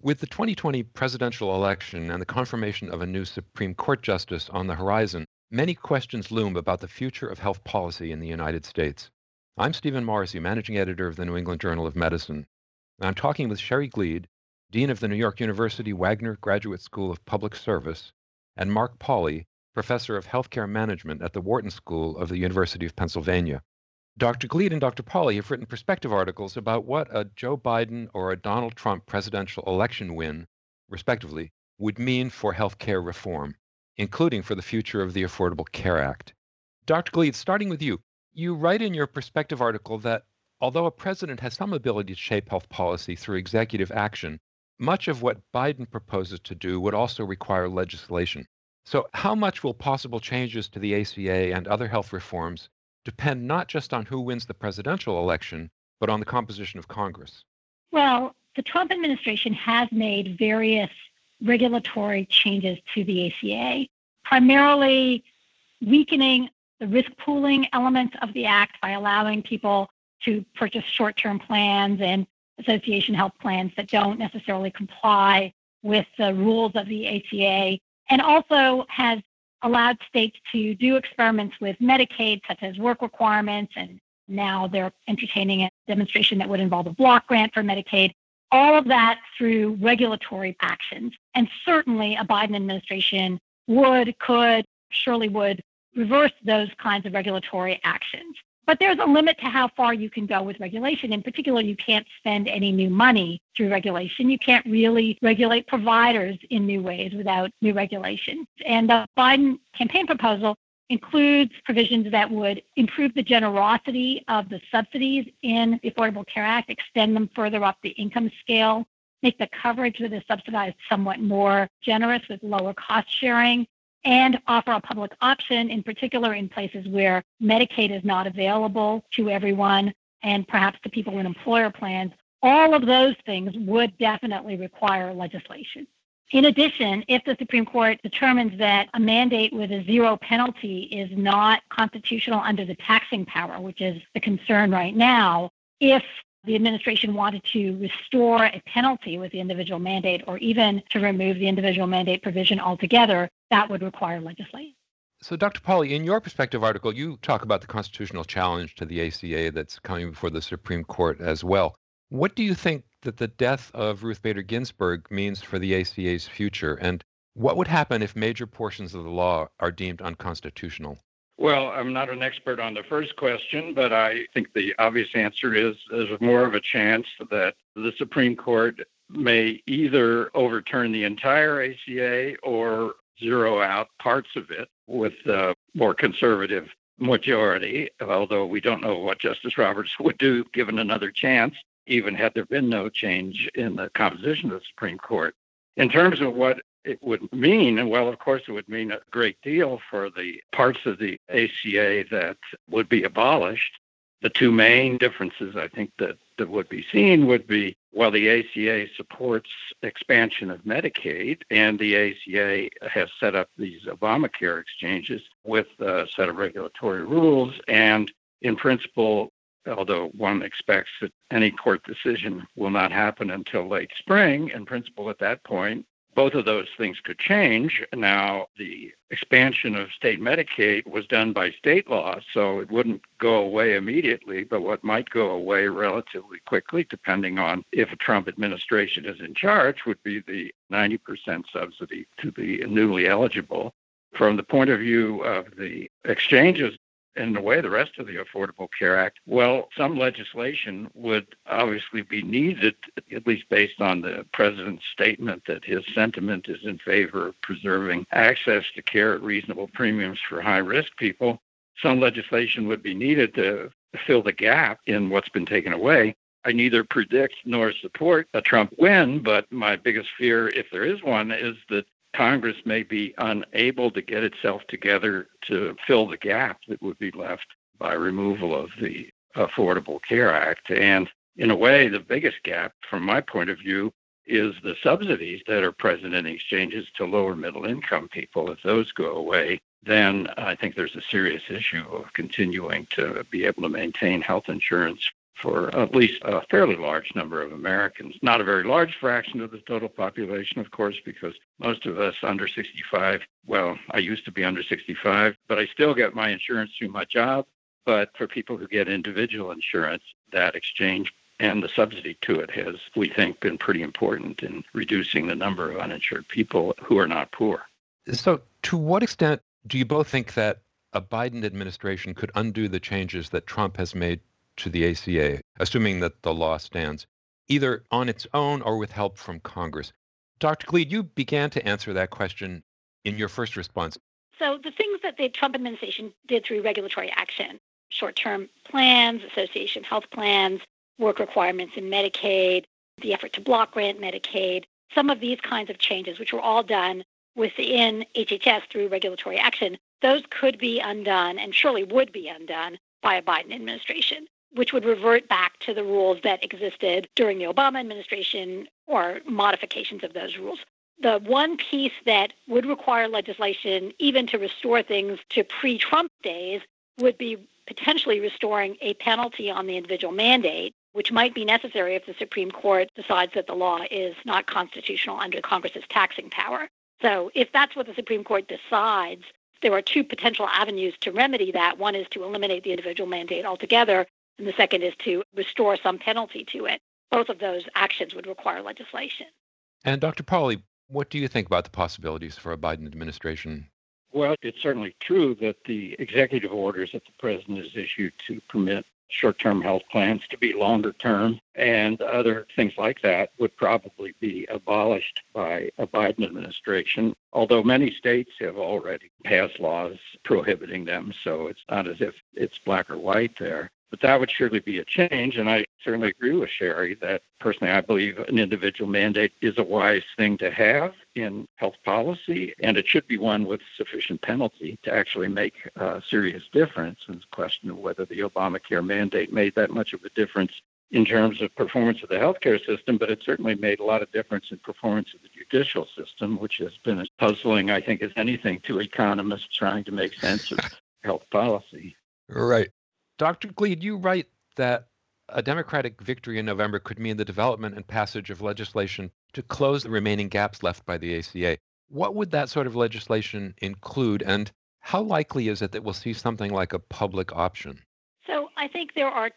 With the 2020 presidential election and the confirmation of a new Supreme Court justice on the horizon, many questions loom about the future of health policy in the United States. I'm Stephen Morrissey, managing editor of the New England Journal of Medicine. I'm talking with Sherry Glied, Dean of the New York University Wagner Graduate School of Public Service, and Mark Pauly, Professor of Healthcare Management at the Wharton School of the University of Pennsylvania. Dr. Glied and Dr. Pauly have written perspective articles about what a Joe Biden or a Donald Trump presidential election win, respectively, would mean for healthcare reform, including for the future of the Affordable Care Act. Dr. Glied, starting with you, you write in your perspective article that although a president has some ability to shape health policy through executive action, much of what Biden proposes to do would also require legislation. So, how much will possible changes to the ACA and other health reforms depend not just on who wins the presidential election, but on the composition of Congress? Well, the Trump administration has made various regulatory changes to the ACA, primarily weakening the risk pooling elements of the act by allowing people to purchase short term plans and association health plans that don't necessarily comply with the rules of the ACA, and also has allowed states to do experiments with Medicaid, such as work requirements, and now they're entertaining a demonstration that would involve a block grant for Medicaid. All of that through regulatory actions. And certainly a Biden administration would, could, surely would reverse those kinds of regulatory actions. But there's a limit to how far you can go with regulation. In particular, you can't spend any new money through regulation. You can't really regulate providers in new ways without new regulation. And the Biden campaign proposal includes provisions that would improve the generosity of the subsidies in the Affordable Care Act, extend them further up the income scale, make the coverage that is subsidized somewhat more generous with lower cost sharing, and offer a public option, in particular in places where Medicaid is not available to everyone and perhaps to people in employer plans. All of those things would definitely require legislation. In addition, if the Supreme Court determines that a mandate with a zero penalty is not constitutional under the taxing power, which is the concern right now, if the administration wanted to restore a penalty with the individual mandate or even to remove the individual mandate provision altogether, that would require legislation. So, Dr. Pauly, in your perspective article, you talk about the constitutional challenge to the ACA that's coming before the Supreme Court as well. What do you think that the death of Ruth Bader Ginsburg means for the ACA's future? And what would happen if major portions of the law are deemed unconstitutional? Well, I'm not an expert on the first question, but I think the obvious answer is there's more of a chance that the Supreme Court may either overturn the entire ACA or zero out parts of it with a more conservative majority, although we don't know what Justice Roberts would do given another chance, even had there been no change in the composition of the Supreme Court. In terms of what it would mean, well, of course, it would mean a great deal for the parts of the ACA that would be abolished. The two main differences I think that, that would be seen would be while the ACA supports expansion of Medicaid and the ACA has set up these Obamacare exchanges with a set of regulatory rules and in principle although one expects that any court decision will not happen until late spring, in principle at that point, both of those things could change. Now, the expansion of state Medicaid was done by state law, so it wouldn't go away immediately, but what might go away relatively quickly, depending on if a Trump administration is in charge, would be the 90% subsidy to the newly eligible. From the point of view of the exchanges, in a way the rest of the Affordable Care Act, well, some legislation would obviously be needed, at least based on the president's statement that his sentiment is in favor of preserving access to care at reasonable premiums for high risk people. Some legislation would be needed to fill the gap in what's been taken away. I neither predict nor support a Trump win, but my biggest fear, if there is one, is that Congress may be unable to get itself together to fill the gap that would be left by removal of the Affordable Care Act. And in a way, the biggest gap, from my point of view, is the subsidies that are present in exchanges to lower middle income people. If those go away, then I think there's a serious issue of continuing to be able to maintain health insurance for at least a fairly large number of Americans. Not a very large fraction of the total population, of course, because most of us under 65, well, I used to be under 65, but I still get my insurance through my job. But for people who get individual insurance, that exchange and the subsidy to it has, we think, been pretty important in reducing the number of uninsured people who are not poor. So, to what extent do you both think that a Biden administration could undo the changes that Trump has made to the ACA, assuming that the law stands, either on its own or with help from Congress? Dr. Glied, you began to answer that question in your first response. So, the things that the Trump administration did through regulatory action short term plans, association health plans, work requirements in Medicaid, the effort to block grant Medicaid, some of these kinds of changes, which were all done within HHS through regulatory action, those could be undone and surely would be undone by a Biden administration, which would revert back to the rules that existed during the Obama administration or modifications of those rules. The one piece that would require legislation, even to restore things to pre Trump days, would be potentially restoring a penalty on the individual mandate which might be necessary if the Supreme Court decides that the law is not constitutional under Congress's taxing power. So, if that's what the Supreme Court decides, there are two potential avenues to remedy that. One is to eliminate the individual mandate altogether, and the second is to restore some penalty to it. Both of those actions would require legislation. And Dr. Pauly, what do you think about the possibilities for a Biden administration? Well, it's certainly true that the executive orders that the president has issued to permit short term health plans to be longer term, and other things like that would probably be abolished by a Biden administration, although many states have already passed laws prohibiting them, so it's not as if it's black or white there. But that would surely be a change. And I certainly agree with Sherry that personally I believe an individual mandate is a wise thing to have in health policy, and it should be one with sufficient penalty to actually make a serious difference. And a question of whether the Obamacare mandate made that much of a difference in terms of performance of the healthcare system, but it certainly made a lot of difference in performance of the judicial system, which has been as puzzling, I think, as anything to economists trying to make sense of health policy. Right. Dr. Glied, you write that a Democratic victory in November could mean the development and passage of legislation to close the remaining gaps left by the ACA. What would that sort of legislation include, and how likely is it that we'll see something like a public option? So I think there are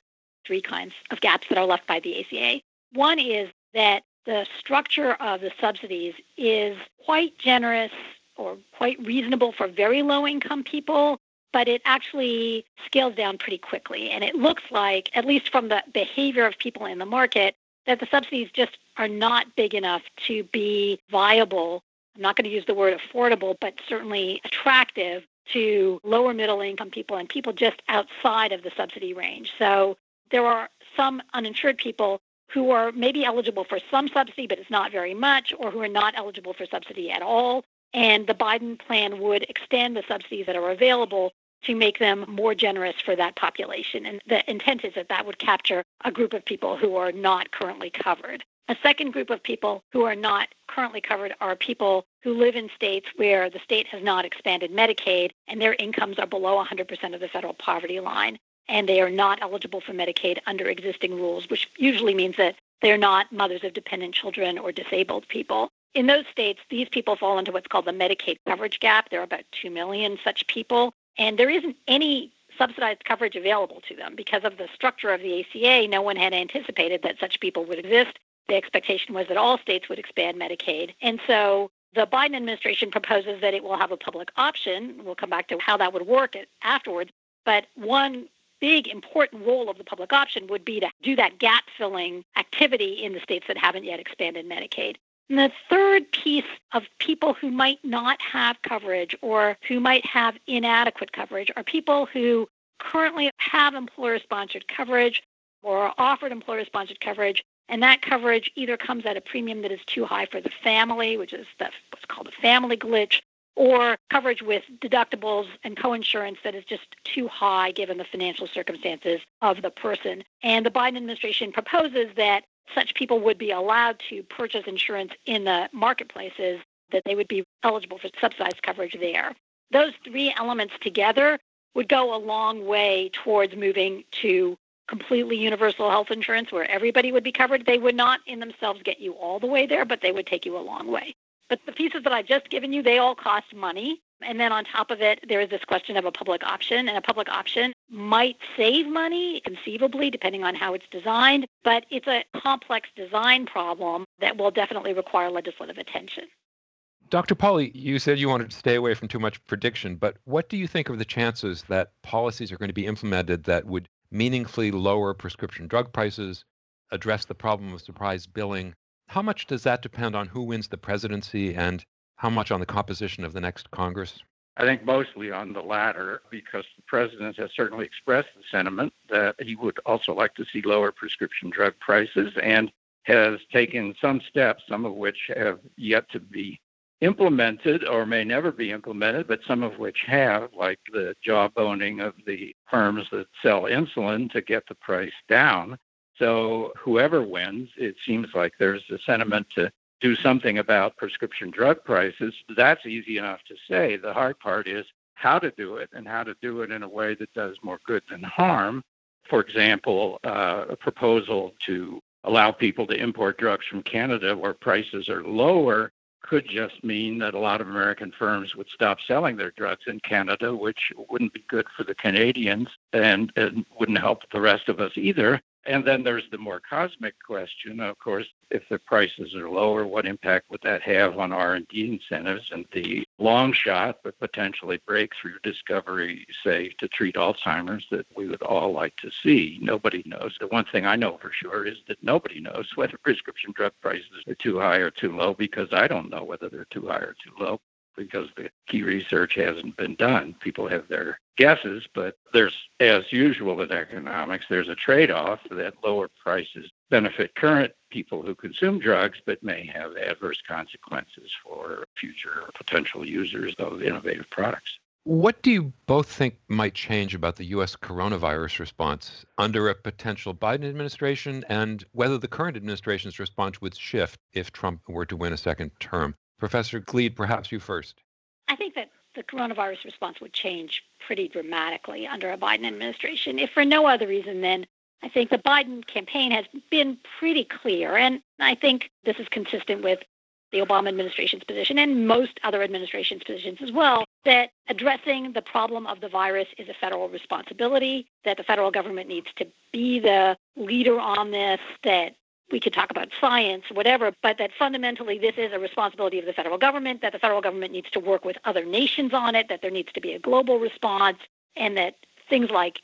three kinds of gaps that are left by the ACA. One is that the structure of the subsidies is quite generous or quite reasonable for very low income people but it actually scales down pretty quickly. And it looks like, at least from the behavior of people in the market, that the subsidies just are not big enough to be viable. I'm not going to use the word affordable, but certainly attractive to lower middle income people and people just outside of the subsidy range. So there are some uninsured people who are maybe eligible for some subsidy, but it's not very much, or who are not eligible for subsidy at all. And the Biden plan would extend the subsidies that are available to make them more generous for that population. And the intent is that that would capture a group of people who are not currently covered. A second group of people who are not currently covered are people who live in states where the state has not expanded Medicaid and their incomes are below 100% of the federal poverty line. And they are not eligible for Medicaid under existing rules, which usually means that they're not mothers of dependent children or disabled people. In those states, these people fall into what's called the Medicaid coverage gap. There are about 2 million such people and there isn't any subsidized coverage available to them because of the structure of the ACA. No one had anticipated that such people would exist. The expectation was that all states would expand Medicaid. And so the Biden administration proposes that it will have a public option. We'll come back to how that would work afterwards. But one big important role of the public option would be to do that gap filling activity in the states that haven't yet expanded Medicaid. And the third piece of people who might not have coverage or who might have inadequate coverage are people who currently have employer sponsored coverage or are offered employer sponsored coverage. And that coverage either comes at a premium that is too high for the family, which is the, what's called a family glitch, or coverage with deductibles and coinsurance that is just too high given the financial circumstances of the person. And the Biden administration proposes that such people would be allowed to purchase insurance in the marketplaces, that they would be eligible for subsidized coverage there. Those three elements together would go a long way towards moving to completely universal health insurance where everybody would be covered. They would not in themselves get you all the way there, but they would take you a long way. But the pieces that I've just given you, they all cost money. And then on top of it, there is this question of a public option. And a public option might save money, conceivably, depending on how it's designed. But it's a complex design problem that will definitely require legislative attention. Dr. Pauly, you said you wanted to stay away from too much prediction, but what do you think of the chances that policies are going to be implemented that would meaningfully lower prescription drug prices, address the problem of surprise billing, how much does that depend on who wins the presidency and how much on the composition of the next Congress? I think mostly on the latter, because the president has certainly expressed the sentiment that he would also like to see lower prescription drug prices and has taken some steps, some of which have yet to be implemented or may never be implemented, but some of which have, like the jawboning of the firms that sell insulin to get the price down. So whoever wins, it seems like there's a sentiment to do something about prescription drug prices. That's easy enough to say. The hard part is how to do it and how to do it in a way that does more good than harm. For example, uh, a proposal to allow people to import drugs from Canada where prices are lower could just mean that a lot of American firms would stop selling their drugs in Canada, which wouldn't be good for the Canadians and, and wouldn't help the rest of us either. And then there's the more cosmic question, of course, if the prices are lower, what impact would that have on R&D incentives and the long shot but potentially breakthrough discovery, say, to treat Alzheimer's that we would all like to see? Nobody knows. The one thing I know for sure is that nobody knows whether prescription drug prices are too high or too low because I don't know whether they're too high or too low because the key research hasn't been done. People have their guesses, but there's, as usual in economics, there's a trade off that lower prices benefit current people who consume drugs, but may have adverse consequences for future potential users of innovative products. What do you both think might change about the U.S. coronavirus response under a potential Biden administration and whether the current administration's response would shift if Trump were to win a second term? Professor Glied, perhaps you first. I think that the coronavirus response would change pretty dramatically under a Biden administration, if for no other reason than I think the Biden campaign has been pretty clear. And I think this is consistent with the Obama administration's position and most other administrations' positions as well that addressing the problem of the virus is a federal responsibility, that the federal government needs to be the leader on this, that we could talk about science, whatever, but that fundamentally this is a responsibility of the federal government, that the federal government needs to work with other nations on it, that there needs to be a global response, and that things like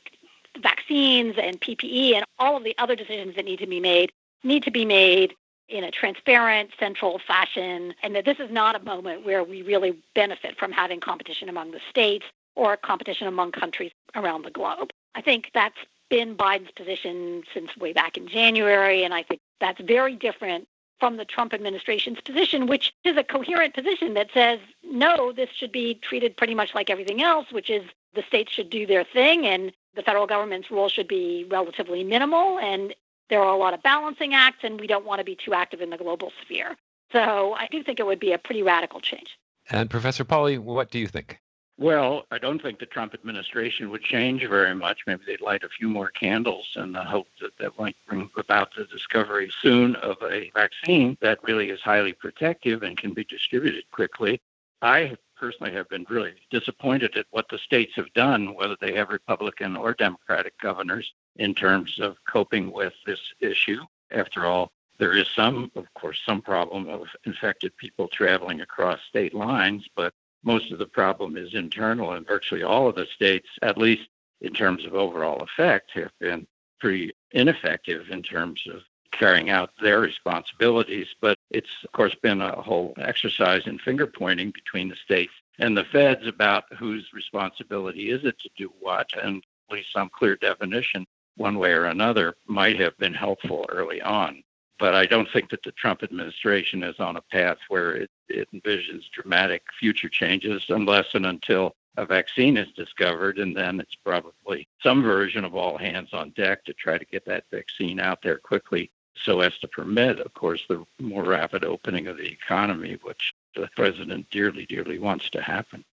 vaccines and PPE and all of the other decisions that need to be made need to be made in a transparent, central fashion, and that this is not a moment where we really benefit from having competition among the states or competition among countries around the globe. I think that's been Biden's position since way back in January, and I think that's very different from the Trump administration's position, which is a coherent position that says, no, this should be treated pretty much like everything else, which is the states should do their thing and the federal government's role should be relatively minimal. And there are a lot of balancing acts, and we don't want to be too active in the global sphere. So I do think it would be a pretty radical change. And Professor Pauly, what do you think? Well, I don't think the Trump administration would change very much. Maybe they'd light a few more candles in the hope that that might bring about the discovery soon of a vaccine that really is highly protective and can be distributed quickly. I personally have been really disappointed at what the states have done, whether they have Republican or Democratic governors, in terms of coping with this issue. After all, there is some, of course, some problem of infected people traveling across state lines, but most of the problem is internal, and virtually all of the states, at least in terms of overall effect, have been pretty ineffective in terms of carrying out their responsibilities. But it's, of course, been a whole exercise in finger pointing between the states and the feds about whose responsibility is it to do what, and at least some clear definition, one way or another, might have been helpful early on. But I don't think that the Trump administration is on a path where it, it envisions dramatic future changes unless and until a vaccine is discovered, and then it's probably some version of all hands on deck to try to get that vaccine out there quickly so as to permit, of course, the more rapid opening of the economy, which the president dearly, dearly wants to happen.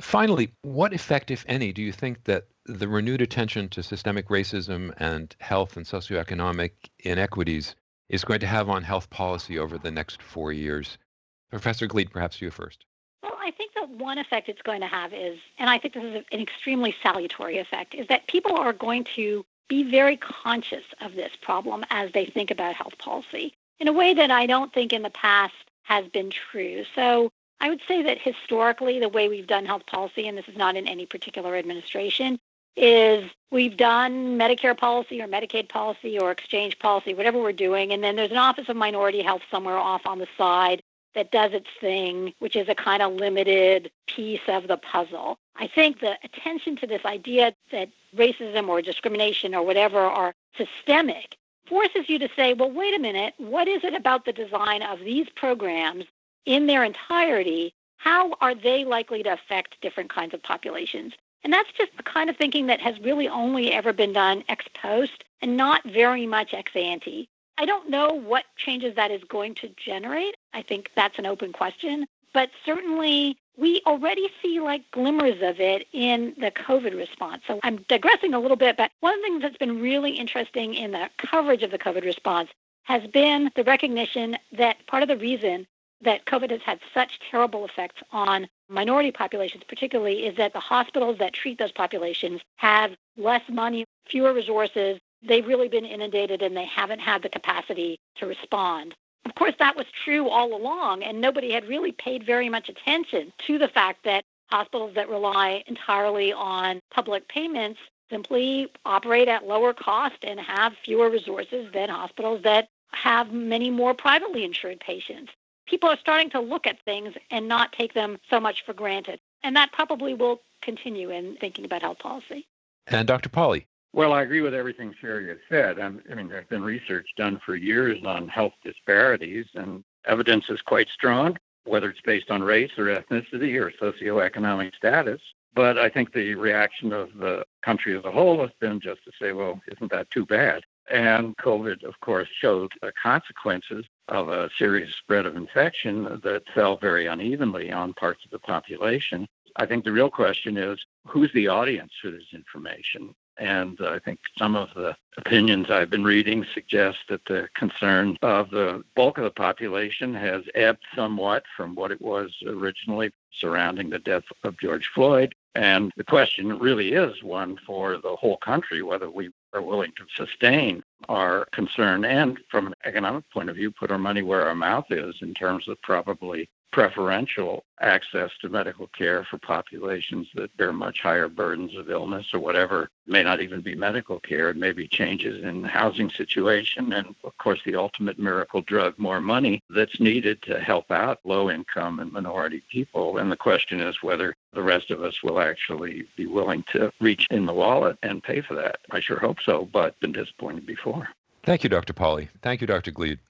Finally, what effect, if any, do you think that the renewed attention to systemic racism and health and socioeconomic inequities is going to have on health policy over the next four years? Professor Glied, perhaps you first. Well, I think that one effect it's going to have is, and I think this is an extremely salutary effect, is that people are going to be very conscious of this problem as they think about health policy in a way that I don't think in the past has been true. So I would say that historically, the way we've done health policy, and this is not in any particular administration, is we've done Medicare policy or Medicaid policy or exchange policy, whatever we're doing, and then there's an Office of Minority Health somewhere off on the side that does its thing, which is a kind of limited piece of the puzzle. I think the attention to this idea that racism or discrimination or whatever are systemic forces you to say, well, wait a minute, what is it about the design of these programs in their entirety? How are they likely to affect different kinds of populations? And that's just the kind of thinking that has really only ever been done ex post and not very much ex ante. I don't know what changes that is going to generate. I think that's an open question. But certainly, we already see like glimmers of it in the COVID response. So I'm digressing a little bit, but one of the things that's been really interesting in the coverage of the COVID response has been the recognition that part of the reason that COVID has had such terrible effects on minority populations, particularly, is that the hospitals that treat those populations have less money, fewer resources, they've really been inundated and they haven't had the capacity to respond. Of course, that was true all along, and nobody had really paid very much attention to the fact that hospitals that rely entirely on public payments simply operate at lower cost and have fewer resources than hospitals that have many more privately insured patients. People are starting to look at things and not take them so much for granted. And that probably will continue in thinking about health policy. And Dr. Pauly. Well, I agree with everything Sherry has said. I mean, there's been research done for years on health disparities, and evidence is quite strong, whether it's based on race or ethnicity or socioeconomic status. But I think the reaction of the country as a whole has been just to say, well, isn't that too bad? And COVID, of course, showed the consequences of a serious spread of infection that fell very unevenly on parts of the population. I think the real question is who's the audience for this information? And I think some of the opinions I've been reading suggest that the concern of the bulk of the population has ebbed somewhat from what it was originally surrounding the death of George Floyd. And the question really is one for the whole country whether we are willing to sustain our concern and, from an economic point of view, put our money where our mouth is in terms of probably preferential access to medical care for populations that bear much higher burdens of illness or whatever it may not even be medical care. It may be changes in housing situation and of course the ultimate miracle drug more money that's needed to help out low income and minority people. And the question is whether the rest of us will actually be willing to reach in the wallet and pay for that. I sure hope so but been disappointed before. Thank you dr pauly. Thank you dr glied